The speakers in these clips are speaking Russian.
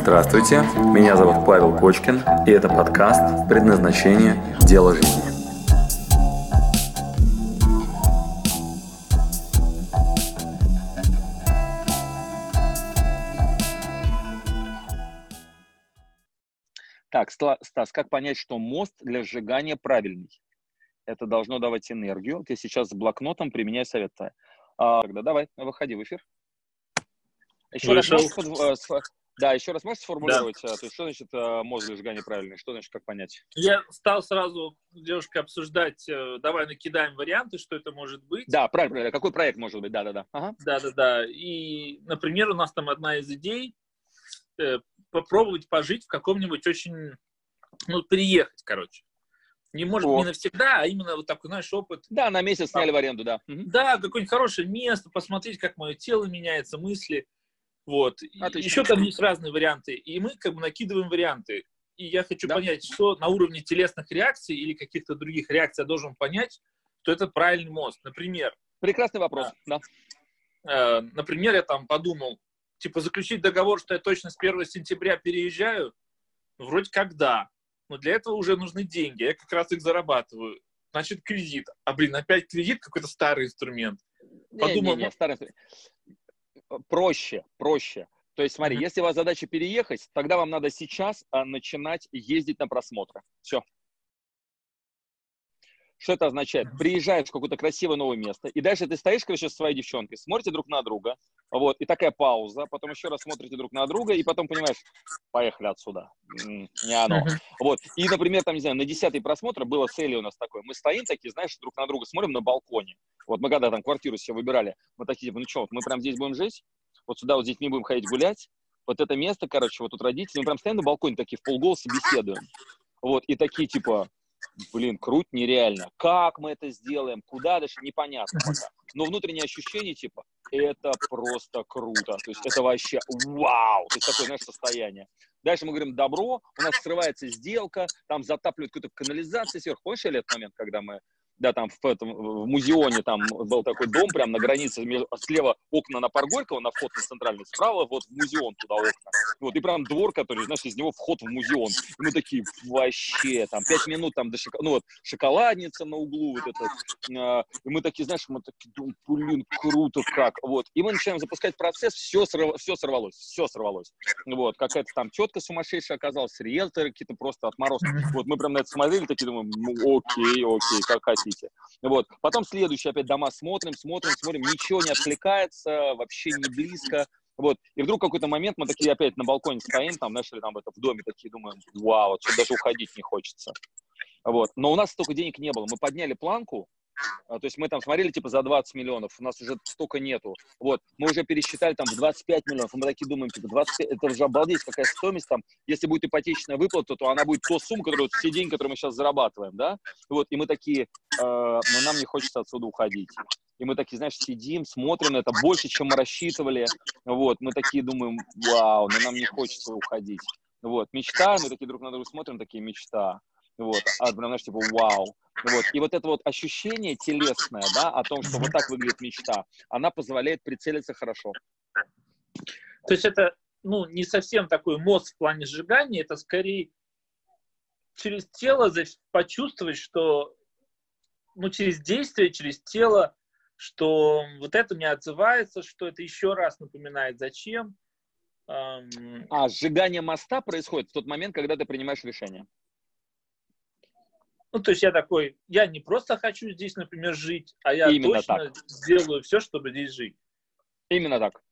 Здравствуйте, меня зовут Павел Кочкин, и это подкаст «Предназначение. Дело жизни». Так, Стас, как понять, что мост для сжигания правильный? Это должно давать энергию. Ты сейчас с блокнотом применяй совет. А, тогда давай, выходи в эфир. Еще раз, можешь, э, да, еще раз можешь сформулировать, да. то есть что значит э, мозг для сжигания правильный, что значит как понять? Я стал сразу с девушкой обсуждать, э, давай накидаем варианты, что это может быть. Да, правильно, какой проект может быть, да-да-да. Ага. Да-да-да, и, например, у нас там одна из идей, попробовать пожить в каком-нибудь очень, ну, переехать, короче. Не может О. не навсегда, а именно вот такой, знаешь, опыт. Да, на месяц сняли в аренду, да. Да, какое-нибудь хорошее место, посмотреть, как мое тело меняется, мысли. Вот. Отлично. Еще там есть разные варианты. И мы как бы накидываем варианты. И я хочу да. понять, что на уровне телесных реакций или каких-то других реакций я должен понять, что это правильный мост. Например. Прекрасный вопрос, да. да. Э, например, я там подумал, типа заключить договор, что я точно с 1 сентября переезжаю. Вроде как да но для этого уже нужны деньги, я как раз их зарабатываю. Значит, кредит. А, блин, опять кредит какой-то старый инструмент. Подумал, не, не, не, старый Проще, проще. То есть, смотри, mm-hmm. если у вас задача переехать, тогда вам надо сейчас а, начинать ездить на просмотры. Все. Что это означает? Приезжаешь в какое-то красивое новое место, и дальше ты стоишь, короче, со своей девчонкой, смотрите друг на друга, вот, и такая пауза, потом еще раз смотрите друг на друга, и потом понимаешь, поехали отсюда, не оно. Вот, и, например, там, не знаю, на десятый просмотр было с Элли у нас такое, мы стоим такие, знаешь, друг на друга смотрим на балконе, вот мы когда там квартиру себе выбирали, мы такие, типа, ну что, мы прям здесь будем жить, вот сюда вот здесь не будем ходить гулять, вот это место, короче, вот тут родители, мы прям стоим на балконе такие, в полголоса беседуем, вот, и такие, типа, блин, круть нереально. Как мы это сделаем, куда дальше, непонятно пока. Но внутреннее ощущение, типа, это просто круто. То есть это вообще вау. То есть такое, знаешь, состояние. Дальше мы говорим добро, у нас срывается сделка, там затапливают какую-то канализацию сверху. Помнишь, этот момент, когда мы да, там в, этом, в музеоне там был такой дом прям на границе, слева окна на Паргорького, на вход на центральный, справа вот в музеон туда окна. Вот, и прям двор, который, знаешь, из него вход в музеон. И мы такие, вообще, там, пять минут там до шоколад, ну вот, шоколадница на углу, вот это, э, и мы такие, знаешь, мы такие, думаем, блин, круто как, вот. И мы начинаем запускать процесс, все, срыв, все сорвалось, все сорвалось. Вот, какая-то там тетка сумасшедшая оказалась, риэлторы какие-то просто отморозки. Вот, мы прям на это смотрели, такие думаем, ну, окей, окей, как хотите хотите. Вот. Потом следующие опять дома смотрим, смотрим, смотрим, ничего не откликается, вообще не близко. Вот. И вдруг какой-то момент мы такие опять на балконе стоим, там, знаешь, или там это, в доме такие, думаем, вау, что даже уходить не хочется. Вот. Но у нас столько денег не было. Мы подняли планку, то есть мы там смотрели типа за 20 миллионов, у нас уже столько нету. Вот, мы уже пересчитали там в 25 миллионов, мы такие думаем, типа 25, это уже обалдеть, какая стоимость там. Если будет ипотечная выплата, то она будет то сумма, которую, все деньги, которые мы сейчас зарабатываем, да? Вот, и мы такие, э, но нам не хочется отсюда уходить. И мы такие, знаешь, сидим, смотрим это больше, чем мы рассчитывали. Вот, мы такие думаем, вау, но нам не хочется уходить. Вот, мечта, мы такие друг на друга смотрим, такие, мечта. Вот, а прям, знаешь, типа, вау. Вот. И вот это вот ощущение телесное, да, о том, что вот так выглядит мечта, она позволяет прицелиться хорошо. То есть это, ну, не совсем такой мозг в плане сжигания, это скорее через тело почувствовать, что, ну, через действие, через тело, что вот это не отзывается, что это еще раз напоминает, зачем. А сжигание моста происходит в тот момент, когда ты принимаешь решение. Ну, то есть я такой, я не просто хочу здесь, например, жить, а я Именно точно так. сделаю все, чтобы здесь жить. Именно так.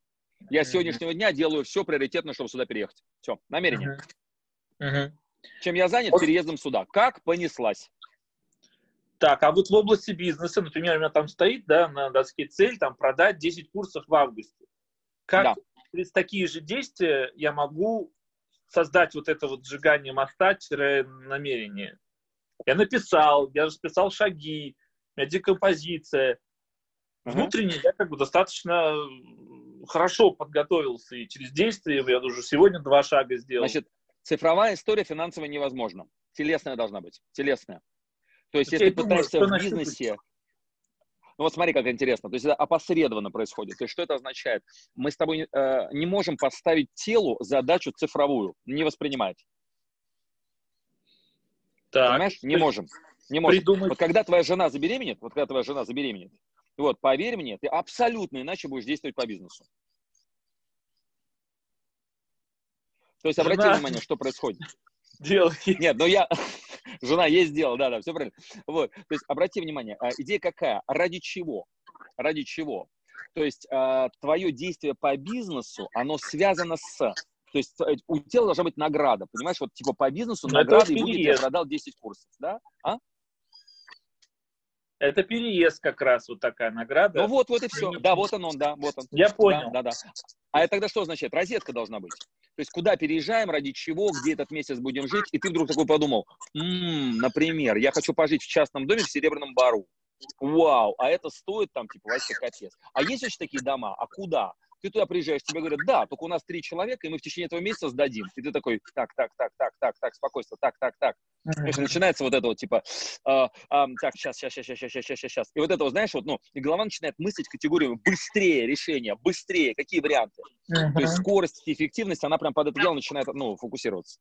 Я с сегодняшнего дня делаю все приоритетно, чтобы сюда переехать. Все, намерение. Uh-huh. Uh-huh. Чем я занят вот. переездом сюда. Как понеслась. Так, а вот в области бизнеса, например, у меня там стоит, да, на доске цель, там, продать 10 курсов в августе. Как да. через такие же действия я могу создать вот это вот сжигание моста-намерение? Я написал, я расписал шаги, у меня декомпозиция. Внутренне я как бы достаточно хорошо подготовился и через действие я уже сегодня два шага сделал. Значит, цифровая история финансовая невозможна. Телесная должна быть. Телесная. То есть, если ты пытаешься в бизнесе... Ну вот смотри, как интересно. То есть это опосредованно происходит. То есть что это означает? Мы с тобой э, не можем поставить телу задачу цифровую, не воспринимать. Так. Понимаешь? Не можем. Не можем. Придумать. Вот когда твоя жена забеременеет, вот когда твоя жена забеременеет, вот, поверь мне, ты абсолютно иначе будешь действовать по бизнесу. То есть обрати жена... внимание, что происходит. Дело Нет, но я... Жена есть дело, да-да, все правильно. Вот, то есть обрати внимание, а, идея какая? Ради чего? Ради чего? То есть а, твое действие по бизнесу, оно связано с... То есть э, у тела должна быть награда, понимаешь? Вот типа по бизнесу но награда, и будет, я продал 10 курсов, да? А? Это переезд как раз, вот такая награда. Ну вот, вот и все. Да, вот он, он, да, вот он. Я понял. Да, да, да. А это тогда что означает? Розетка должна быть. То есть куда переезжаем, ради чего, где этот месяц будем жить, и ты вдруг такой подумал, м-м, например, я хочу пожить в частном доме в Серебряном Бару. Вау, а это стоит там типа вообще капец. А есть очень такие дома, а куда? Ты туда приезжаешь, тебе говорят, да, только у нас три человека, и мы в течение этого месяца сдадим. И ты такой, так, так, так, так, так, так, спокойствие, так, так, так. То есть начинается вот это вот типа, э, э, так, сейчас, сейчас, сейчас, сейчас, сейчас, сейчас, сейчас. И вот это вот, знаешь, вот, ну, и голова начинает мыслить категорию быстрее решения, быстрее, какие варианты. Uh-huh. То есть скорость и эффективность, она прям под это дело начинает, ну, фокусироваться.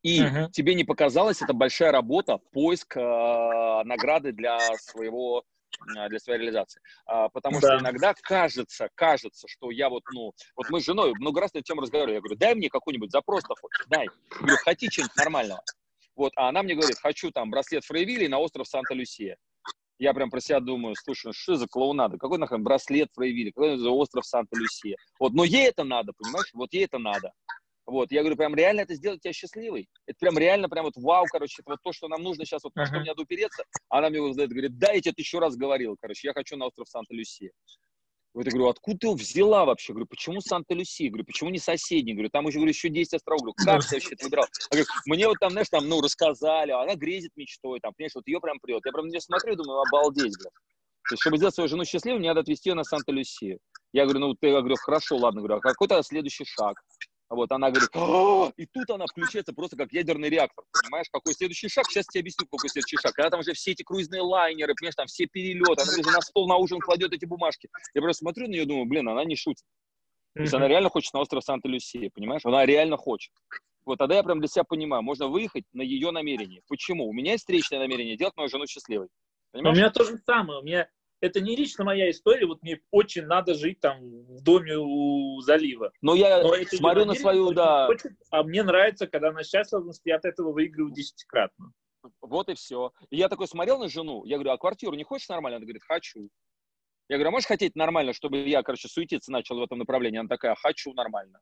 И uh-huh. тебе не показалось, это большая работа, поиск э, награды для своего для своей реализации. А, потому да. что иногда кажется, кажется, что я вот, ну, вот мы с женой много раз на эту тему разговаривали. Я говорю, дай мне какой-нибудь запрос-то хоть, дай. Я говорю, хоти что-нибудь нормального. Вот, а она мне говорит, хочу там браслет Фрейвилли на остров Санта-Люсия. Я прям про себя думаю, слушай, ну что за клоунада? Какой нахрен браслет Фрейвилли? Какой за остров Санта-Люсия? Вот, но ей это надо, понимаешь? Вот ей это надо. Вот, я говорю, прям реально это сделать тебя счастливой. Это прям реально, прям вот вау, короче, это вот то, что нам нужно сейчас, вот uh-huh. что мне надо упереться. Она мне вот говорит, да, я тебе еще раз говорил, короче, я хочу на остров Санта-Люсия. Вот я говорю, откуда ты его взяла вообще? Говорю, почему Санта-Люсия? Говорю, почему не соседний? Говорю, там уже, говорю, еще 10 островов. Говорю, как ты вообще это выбирал? Я говорю, мне вот там, знаешь, там, ну, рассказали, а она грезит мечтой, там, понимаешь, вот ее прям прет. Я прям на нее смотрю и думаю, обалдеть, блядь. То есть, чтобы сделать свою жену счастливой, мне надо отвезти ее на Санта-Люсию. Я говорю, ну, ты, я говорю, хорошо, ладно, говорю, а какой то следующий шаг? Вот она говорит, «А!» и тут она включается просто как ядерный реактор, понимаешь, какой следующий шаг, сейчас тебе объясню, какой следующий шаг. Когда там уже все эти круизные лайнеры, понимаешь, там все перелеты, она уже на стол на ужин кладет эти бумажки. Я просто смотрю на нее, думаю, блин, она не шутит. То есть она реально хочет на остров Санта-Люсия, понимаешь? Она реально хочет. Вот тогда я прям для себя понимаю, можно выехать на ее намерение. Почему? У меня есть встречное намерение делать мою жену счастливой. Понимаешь? У меня то же самое. У меня это не лично моя история, вот мне очень надо жить там в доме у залива. Но я Но смотрю на свою, да. Хочет, а мне нравится, когда она счастлива, я от этого выигрываю десятикратно. Вот и все. И я такой смотрел на жену, я говорю, а квартиру не хочешь нормально? Она говорит, хочу. Я говорю, а можешь хотеть нормально, чтобы я, короче, суетиться начал в этом направлении? Она такая, хочу нормально.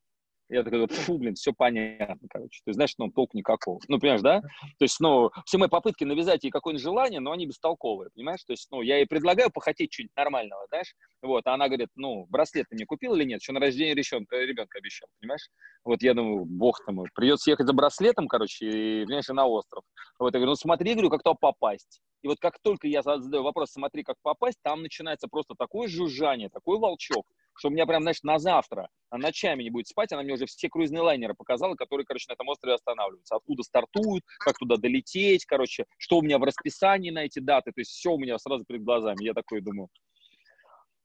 Я такой, фу, блин, все понятно, короче. То есть, знаешь, ну, толк никакого. Ну, понимаешь, да? То есть, ну, все мои попытки навязать ей какое-нибудь желание, но они бестолковые, понимаешь? То есть, ну, я ей предлагаю похотеть что-нибудь нормального, знаешь? Вот, а она говорит, ну, браслет ты мне купил или нет? Еще на рождение ребенка, ребенка обещал, понимаешь? Вот я думаю, бог там, придется ехать за браслетом, короче, и, понимаешь, на остров. Вот, я говорю, ну, смотри, говорю, как туда попасть. И вот как только я задаю вопрос, смотри, как попасть, там начинается просто такое жужжание, такой волчок, что у меня прям, знаешь, на завтра, а ночами не будет спать, она мне уже все круизные лайнеры показала, которые, короче, на этом острове останавливаются. Откуда стартуют, как туда долететь, короче, что у меня в расписании на эти даты, то есть все у меня сразу перед глазами. Я такой думаю,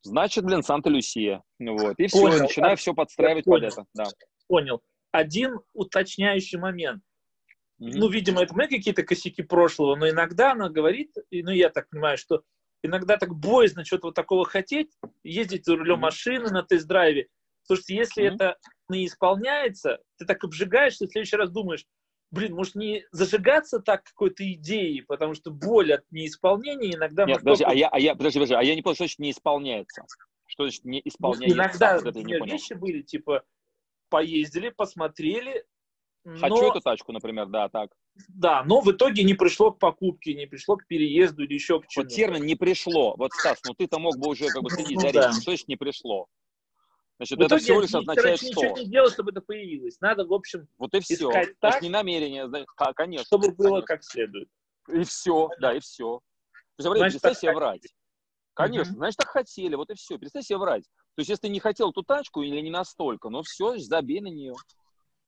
значит, блин, Санта-Люсия. Вот. И все, начинаю а, все подстраивать под это. Да. Понял. Один уточняющий момент. Mm-hmm. Ну, видимо, это мои какие-то косяки прошлого, но иногда она говорит, ну, я так понимаю, что иногда так боязно что-то вот такого хотеть, ездить за рулем mm-hmm. машины на тест-драйве. Что если mm-hmm. это не исполняется, ты так обжигаешься, и в следующий раз думаешь, блин, может не зажигаться так какой-то идеей, потому что боль от неисполнения иногда... Нет, подожди, а я, а я, подожди, подожди, а я не понял, что значит не исполняется? Что значит не исполняется? Ну, иногда вот не вещи были, типа, поездили, посмотрели, Хочу но... эту тачку, например, да, так. Да, но в итоге не пришло к покупке, не пришло к переезду или еще к чему-то. Вот термин «не пришло». Вот, Стас, ну ты-то мог бы уже как бы следить ну, за да. речью. Что значит «не пришло»? Значит, в это всего лишь означает, что... ничего не делать, чтобы это появилось. Надо, в общем, Вот и все. искать так, не намерение, конечно. Чтобы было конечно. как следует. И все, да, и все. То есть, значит, перестань себе врать. Конечно, угу. значит, так хотели, вот и все. Перестань себе врать. То есть, если ты не хотел ту тачку или не настолько, ну все, забей на нее.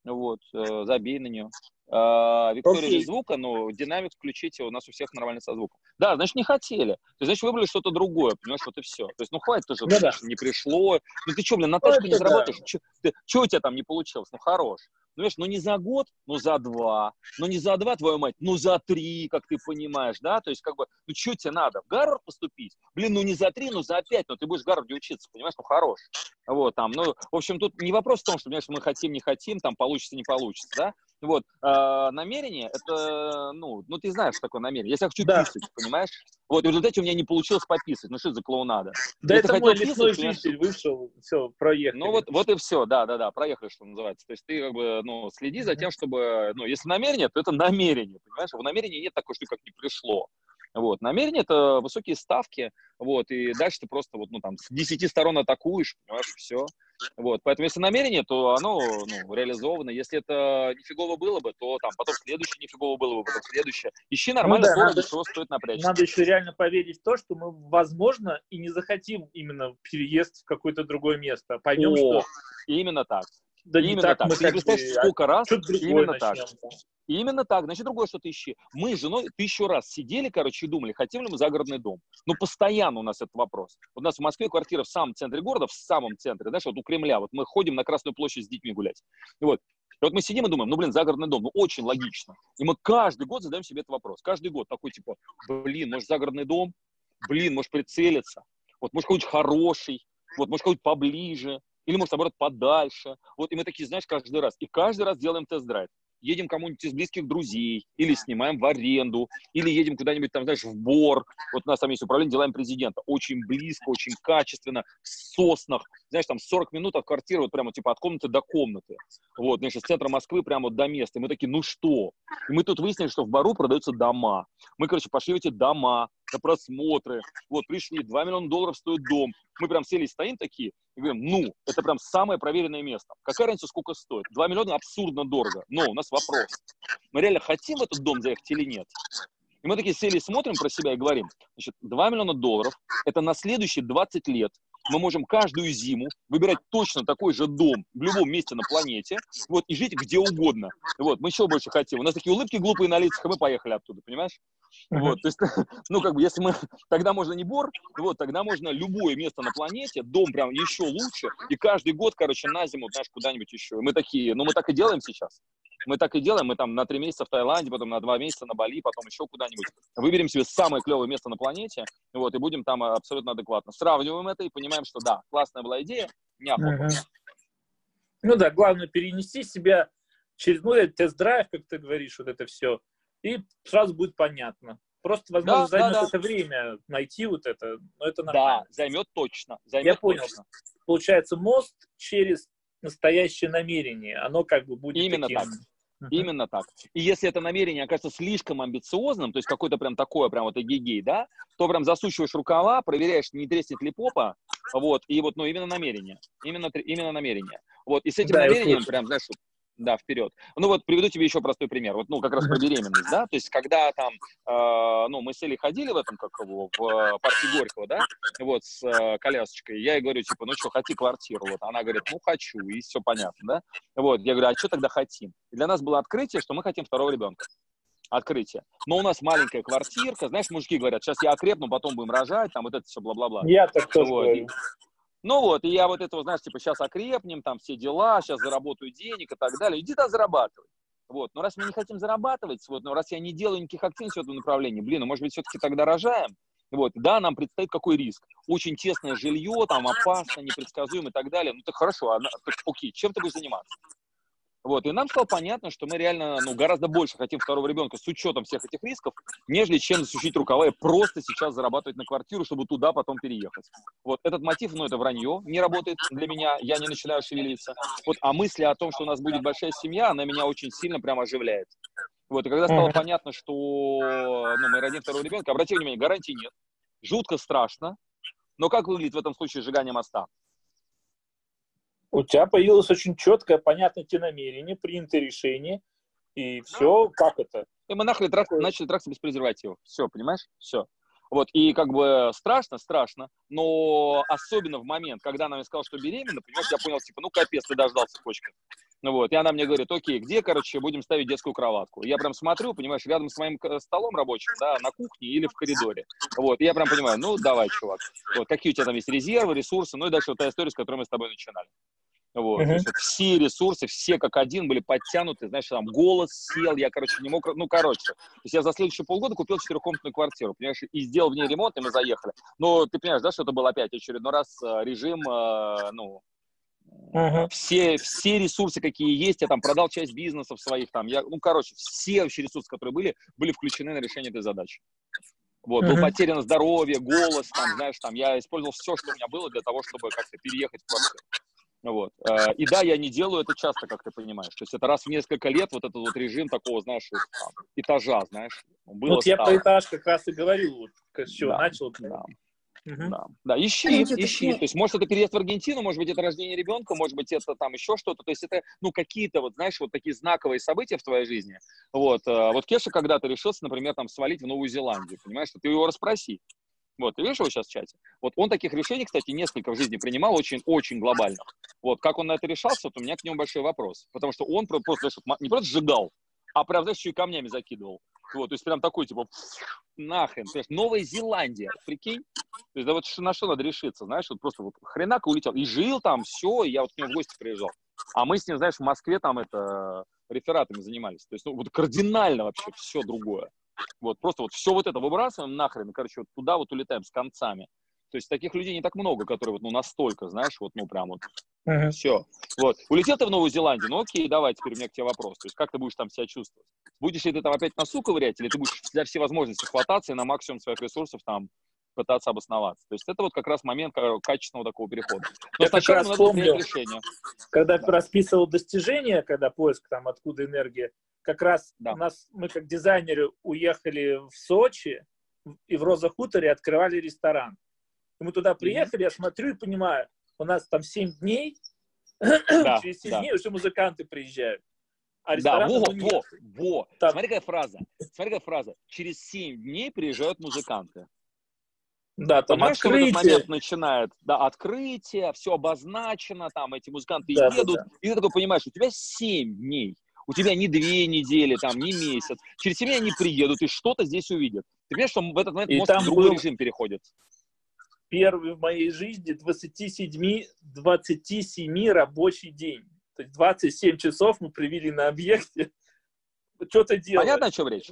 Вот, э, забей на нее. Uh, Виктория okay. звука, но динамик включите, у нас у всех нормально со звуком. Да, значит, не хотели. То есть, значит, выбрали что-то другое, понимаешь, вот и все. То есть, ну, хватит тоже, ну, да. не пришло. Ну, ты что, блин, на тачку не заработаешь? Да. Что у тебя там не получилось? Ну, хорош. Ну, видишь, ну не за год, ну за два. Ну не за два, твою мать, ну за три, как ты понимаешь, да? То есть, как бы, ну что тебе надо? В Гарвард поступить? Блин, ну не за три, ну за пять, но ты будешь в Гарварде учиться, понимаешь? Ну хорош. Вот, там, ну, в общем, тут не вопрос в том, что, понимаешь, мы хотим, не хотим, там, получится, не получится, да? Вот, э, намерение, это, ну, ну, ты знаешь, что такое намерение. Если я хочу да. писать, понимаешь? Вот, и в результате у меня не получилось пописать. Ну, что за клоунада? Да Если это мой лесной житель вышел, все, проехали. Ну, вот, вот и все, да, да, да, проехали, что называется. То есть ты, как бы, ну, следи за тем, чтобы, ну, если намерение, то это намерение, понимаешь? В намерении нет такой штуки, как не пришло. Вот. Намерение — это высокие ставки, вот, и дальше ты просто вот, ну, там, с 10 сторон атакуешь, понимаешь, все. Вот, поэтому если намерение, то оно ну, реализовано. Если это нифигово было бы, то там потом следующее нифигово было бы, потом следующее. Ищи нормально ну, да, надо, чего стоит напрячься. Надо еще реально поверить в то, что мы, возможно, и не захотим именно переезд в какое-то другое место. Поймем, О, что... Именно так. Да именно так. так. Мы Ты представляешь, сколько раз именно начнем, так. Да. Именно так. Значит, другое что-то ищи. Мы с женой тысячу раз сидели, короче, и думали, хотим ли мы загородный дом. Ну, постоянно у нас этот вопрос. У нас в Москве квартира в самом центре города, в самом центре, знаешь, вот у Кремля. Вот мы ходим на Красную площадь с детьми гулять. Вот. И вот мы сидим и думаем, ну, блин, загородный дом, ну, очень логично. И мы каждый год задаем себе этот вопрос. Каждый год такой, типа, блин, может, загородный дом? Блин, может, прицелиться? Вот, может, какой-нибудь хороший? Вот, может, какой-нибудь поближе? или, может, наоборот, подальше. Вот, и мы такие, знаешь, каждый раз. И каждый раз делаем тест-драйв. Едем кому-нибудь из близких друзей, или снимаем в аренду, или едем куда-нибудь там, знаешь, в Бор. Вот у нас там есть управление делами президента. Очень близко, очень качественно, в соснах. Знаешь, там 40 минут от квартиры, вот прямо типа от комнаты до комнаты. Вот, знаешь, из центра Москвы прямо вот до места. И мы такие, ну что? И мы тут выяснили, что в Бару продаются дома. Мы, короче, пошли в эти дома, на просмотры. Вот, пришли, 2 миллиона долларов стоит дом. Мы прям сели, стоим такие, и говорим, ну, это прям самое проверенное место. Какая разница, сколько стоит? 2 миллиона абсурдно дорого. Но у нас вопрос. Мы реально хотим в этот дом заехать или нет? И мы такие сели, смотрим про себя и говорим, значит, 2 миллиона долларов, это на следующие 20 лет мы можем каждую зиму выбирать точно такой же дом в любом месте на планете, вот, и жить где угодно. Вот, мы еще больше хотим. У нас такие улыбки глупые на лицах, и мы поехали оттуда, понимаешь? Вот, то есть, ну, как бы, если мы, тогда можно не Бор, вот, тогда можно любое место на планете, дом прям еще лучше, и каждый год, короче, на зиму, знаешь, куда-нибудь еще. Мы такие, ну, мы так и делаем сейчас. Мы так и делаем, мы там на три месяца в Таиланде, потом на два месяца на Бали, потом еще куда-нибудь. Выберем себе самое клевое место на планете, вот, и будем там абсолютно адекватно. Сравниваем это и понимаем, что да, классная была идея, не uh-huh. Ну да, главное перенести себя через ну, тест-драйв, как ты говоришь, вот это все, и сразу будет понятно. Просто, возможно, да, займет да, да. это время найти вот это, но это нормально. Да, займет точно. Займет Я понял. Точно. Получается, мост через настоящее намерение, оно как бы будет Именно таким... так. Uh-huh. Именно так. И если это намерение окажется слишком амбициозным, то есть какое-то прям такое, прям вот эгегей, да, то прям засучиваешь рукава, проверяешь, не треснет ли попа, вот, и вот, ну, именно намерение, именно, именно намерение. Вот, и с этим да, намерением прям, знаешь, да, вперед. Ну вот приведу тебе еще простой пример. Вот, ну, как раз про беременность, да, то есть когда там, э, ну, мы с Элей ходили в этом, как его, в э, парке Горького, да, вот, с э, колясочкой, я ей говорю, типа, ну что, хоти квартиру, вот, она говорит, ну, хочу, и все понятно, да, вот, я говорю, а что тогда хотим? И для нас было открытие, что мы хотим второго ребенка открытие. Но у нас маленькая квартирка, знаешь, мужики говорят, сейчас я окрепну, потом будем рожать, там вот это все бла-бла-бла. Я так тоже вот. говорю. Ну вот, и я вот этого, знаешь, типа, сейчас окрепнем, там все дела, сейчас заработаю денег и так далее. Иди да зарабатывай. Вот, но раз мы не хотим зарабатывать, вот, но раз я не делаю никаких активностей в этом направлении, блин, ну, может быть, все-таки тогда рожаем? Вот, да, нам предстоит какой риск? Очень тесное жилье, там, опасно, непредсказуемо и так далее. Ну, так хорошо, а, так, окей, чем ты будешь заниматься? Вот, и нам стало понятно, что мы реально ну, гораздо больше хотим второго ребенка с учетом всех этих рисков, нежели чем засучить рукава и просто сейчас зарабатывать на квартиру, чтобы туда потом переехать. Вот этот мотив, ну это вранье, не работает для меня, я не начинаю шевелиться. Вот, а мысли о том, что у нас будет большая семья, она меня очень сильно прям оживляет. Вот, и когда стало понятно, что ну, мы родим второго ребенка, обрати внимание, гарантии нет. Жутко страшно. Но как выглядит в этом случае сжигание моста? У тебя появилось очень четкое, понятное тебе намерение, принятое решение, и все, как это? И мы нахрен трак, начали трахаться без презерватива. Все, понимаешь? Все. Вот, и как бы страшно, страшно, но особенно в момент, когда она мне сказала, что беременна, понимаешь, я понял, типа, ну капец, ты дождался, почка. Ну вот, и она мне говорит, окей, где, короче, будем ставить детскую кроватку? Я прям смотрю, понимаешь, рядом с моим столом рабочим, да, на кухне или в коридоре. Вот, и я прям понимаю, ну, давай, чувак. Вот, какие у тебя там есть резервы, ресурсы, ну и дальше вот та история, с которой мы с тобой начинали. Вот, uh-huh. вот все ресурсы, все как один были подтянуты, знаешь, там голос сел, я, короче, не мог, ну, короче. То есть я за следующие полгода купил четырехкомнатную квартиру, понимаешь, и сделал в ней ремонт, и мы заехали. Но ты понимаешь, да, что это был опять очередной раз э, режим, э, ну, Uh-huh. Все, все ресурсы, какие есть, я там продал часть бизнесов своих, там, я, ну, короче, все вообще ресурсы, которые были, были включены на решение этой задачи. Вот, uh-huh. был потерян здоровье, голос, там, знаешь, там, я использовал все, что у меня было для того, чтобы как-то переехать в квартиру. Вот. Э, и да, я не делаю это часто, как ты понимаешь. То есть это раз в несколько лет вот этот вот режим такого, знаешь, вот, там, этажа, знаешь, было Вот стало. я про этаж как раз и говорил, вот, с чего да, начал. Да. Угу. Да, да, ищи, а ищи. Такие... То есть, может, это переезд в Аргентину, может быть, это рождение ребенка, может быть, это там еще что-то. То есть, это, ну, какие-то, вот, знаешь, вот такие знаковые события в твоей жизни. Вот, э, вот Кеша когда-то решился, например, там, свалить в Новую Зеландию, понимаешь, что ты его расспроси. Вот, ты видишь его сейчас в чате? Вот он таких решений, кстати, несколько в жизни принимал, очень-очень глобальных. Вот, как он на это решался, вот у меня к нему большой вопрос. Потому что он просто, знаешь, не просто сжигал, а прям, знаешь, еще и камнями закидывал. Вот, то есть прям такой, типа, нахрен. То есть Новая Зеландия, прикинь? То есть да вот на что надо решиться, знаешь, вот просто вот хренак улетел. И жил там, все, и я вот к нему в гости приезжал. А мы с ним, знаешь, в Москве там это рефератами занимались. То есть ну, вот кардинально вообще все другое. Вот, просто вот все вот это выбрасываем нахрен, короче, вот туда вот улетаем с концами. То есть таких людей не так много, которые вот, ну, настолько, знаешь, вот, ну, прям вот, uh-huh. все. Вот, улетел ты в Новую Зеландию, ну, окей, давай, теперь у меня к тебе вопрос. То есть как ты будешь там себя чувствовать? Будешь ли ты там опять носу ковырять, или ты будешь за все возможности хвататься и на максимум своих ресурсов там пытаться обосноваться. То есть это вот как раз момент качественного такого перехода. Но Я сначала надо помню, решение. Когда да. расписывал достижения, когда поиск там откуда энергия, как раз да. у нас мы как дизайнеры уехали в Сочи и в Роза Хуторе открывали ресторан. И мы туда приехали, я смотрю и понимаю, у нас там 7 дней, да, через 7 да. дней уже музыканты приезжают. А да, во, во, во. Там... Смотри, какая фраза. Смотри, какая фраза. Через 7 дней приезжают музыканты. Да, там Понимаешь, открытие. что в этот момент начинает, да, открытие, все обозначено, там эти музыканты да, едут, да, да. и ты такой понимаешь, у тебя 7 дней, у тебя не две недели, там, не месяц, через 7 дней они приедут и что-то здесь увидят. Ты понимаешь, что в этот момент и может там другой режим переходит? Первый в моей жизни 27, 27 рабочий день. То есть 27 часов мы привели на объекте. Что-то делать. Понятно, о чем речь?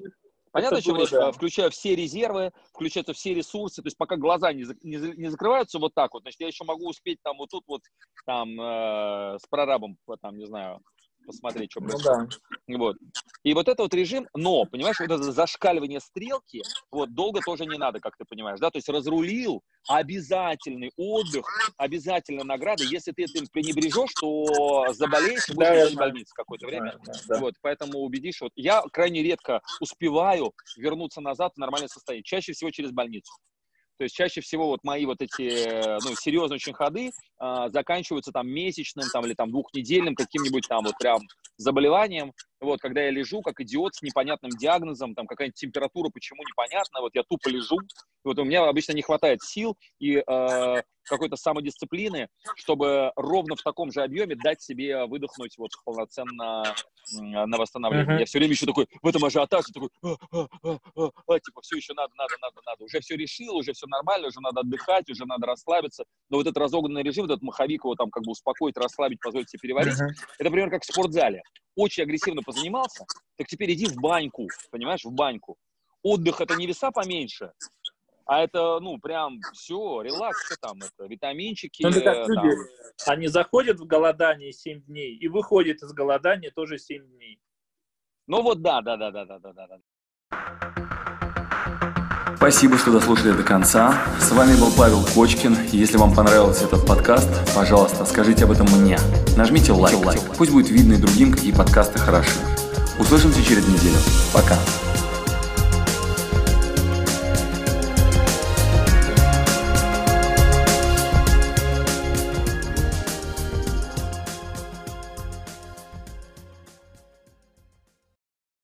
Понятно, что речь? Да. Включая все резервы, включаются все ресурсы. То есть пока глаза не, не, не закрываются вот так вот, значит, я еще могу успеть там вот тут вот там э, с прорабом, там, не знаю, посмотреть, что ну происходит. Ну, да. Вот. И вот это вот режим, но, понимаешь, вот это зашкаливание стрелки, вот, долго тоже не надо, как ты понимаешь, да, то есть разрулил, обязательный отдых, обязательно награда, если ты этим пренебрежешь, то заболеешь будешь да, в больнице какое-то время, да, да. вот, поэтому убедишь, вот, я крайне редко успеваю вернуться назад в нормальное состояние, чаще всего через больницу. То есть чаще всего вот мои вот эти, ну, серьезные очень ходы э, заканчиваются там месячным там, или там двухнедельным каким-нибудь там вот прям заболеванием. Вот, когда я лежу как идиот с непонятным диагнозом, там какая-нибудь температура, почему непонятно, вот я тупо лежу, вот у меня обычно не хватает сил и э, какой-то самодисциплины, чтобы ровно в таком же объеме дать себе выдохнуть вот полноценно на восстановление. Uh-huh. Я все время еще такой в этом ажиотаже такой, а, а, а, а, а, типа все еще надо, надо, надо, надо. Уже все решил, уже все нормально, уже надо отдыхать, уже надо расслабиться. Но вот этот разогнанный режим, этот маховик его там как бы успокоить, расслабить, позволить себе переварить, uh-huh. это, например, как в спортзале. Очень агрессивно позанимался, так теперь иди в баньку, понимаешь, в баньку. Отдых это не веса поменьше, а это, ну, прям все, релакс, что там, это витаминчики. Ну, как там. люди, они заходят в голодание 7 дней и выходят из голодания тоже 7 дней. Ну вот да, да, да, да, да, да, да. Спасибо, что дослушали до конца. С вами был Павел Кочкин. Если вам понравился этот подкаст, пожалуйста, скажите об этом мне. Нажмите лайк. лайк. Пусть будет видно и другим, какие подкасты хороши. Услышимся через неделю. Пока.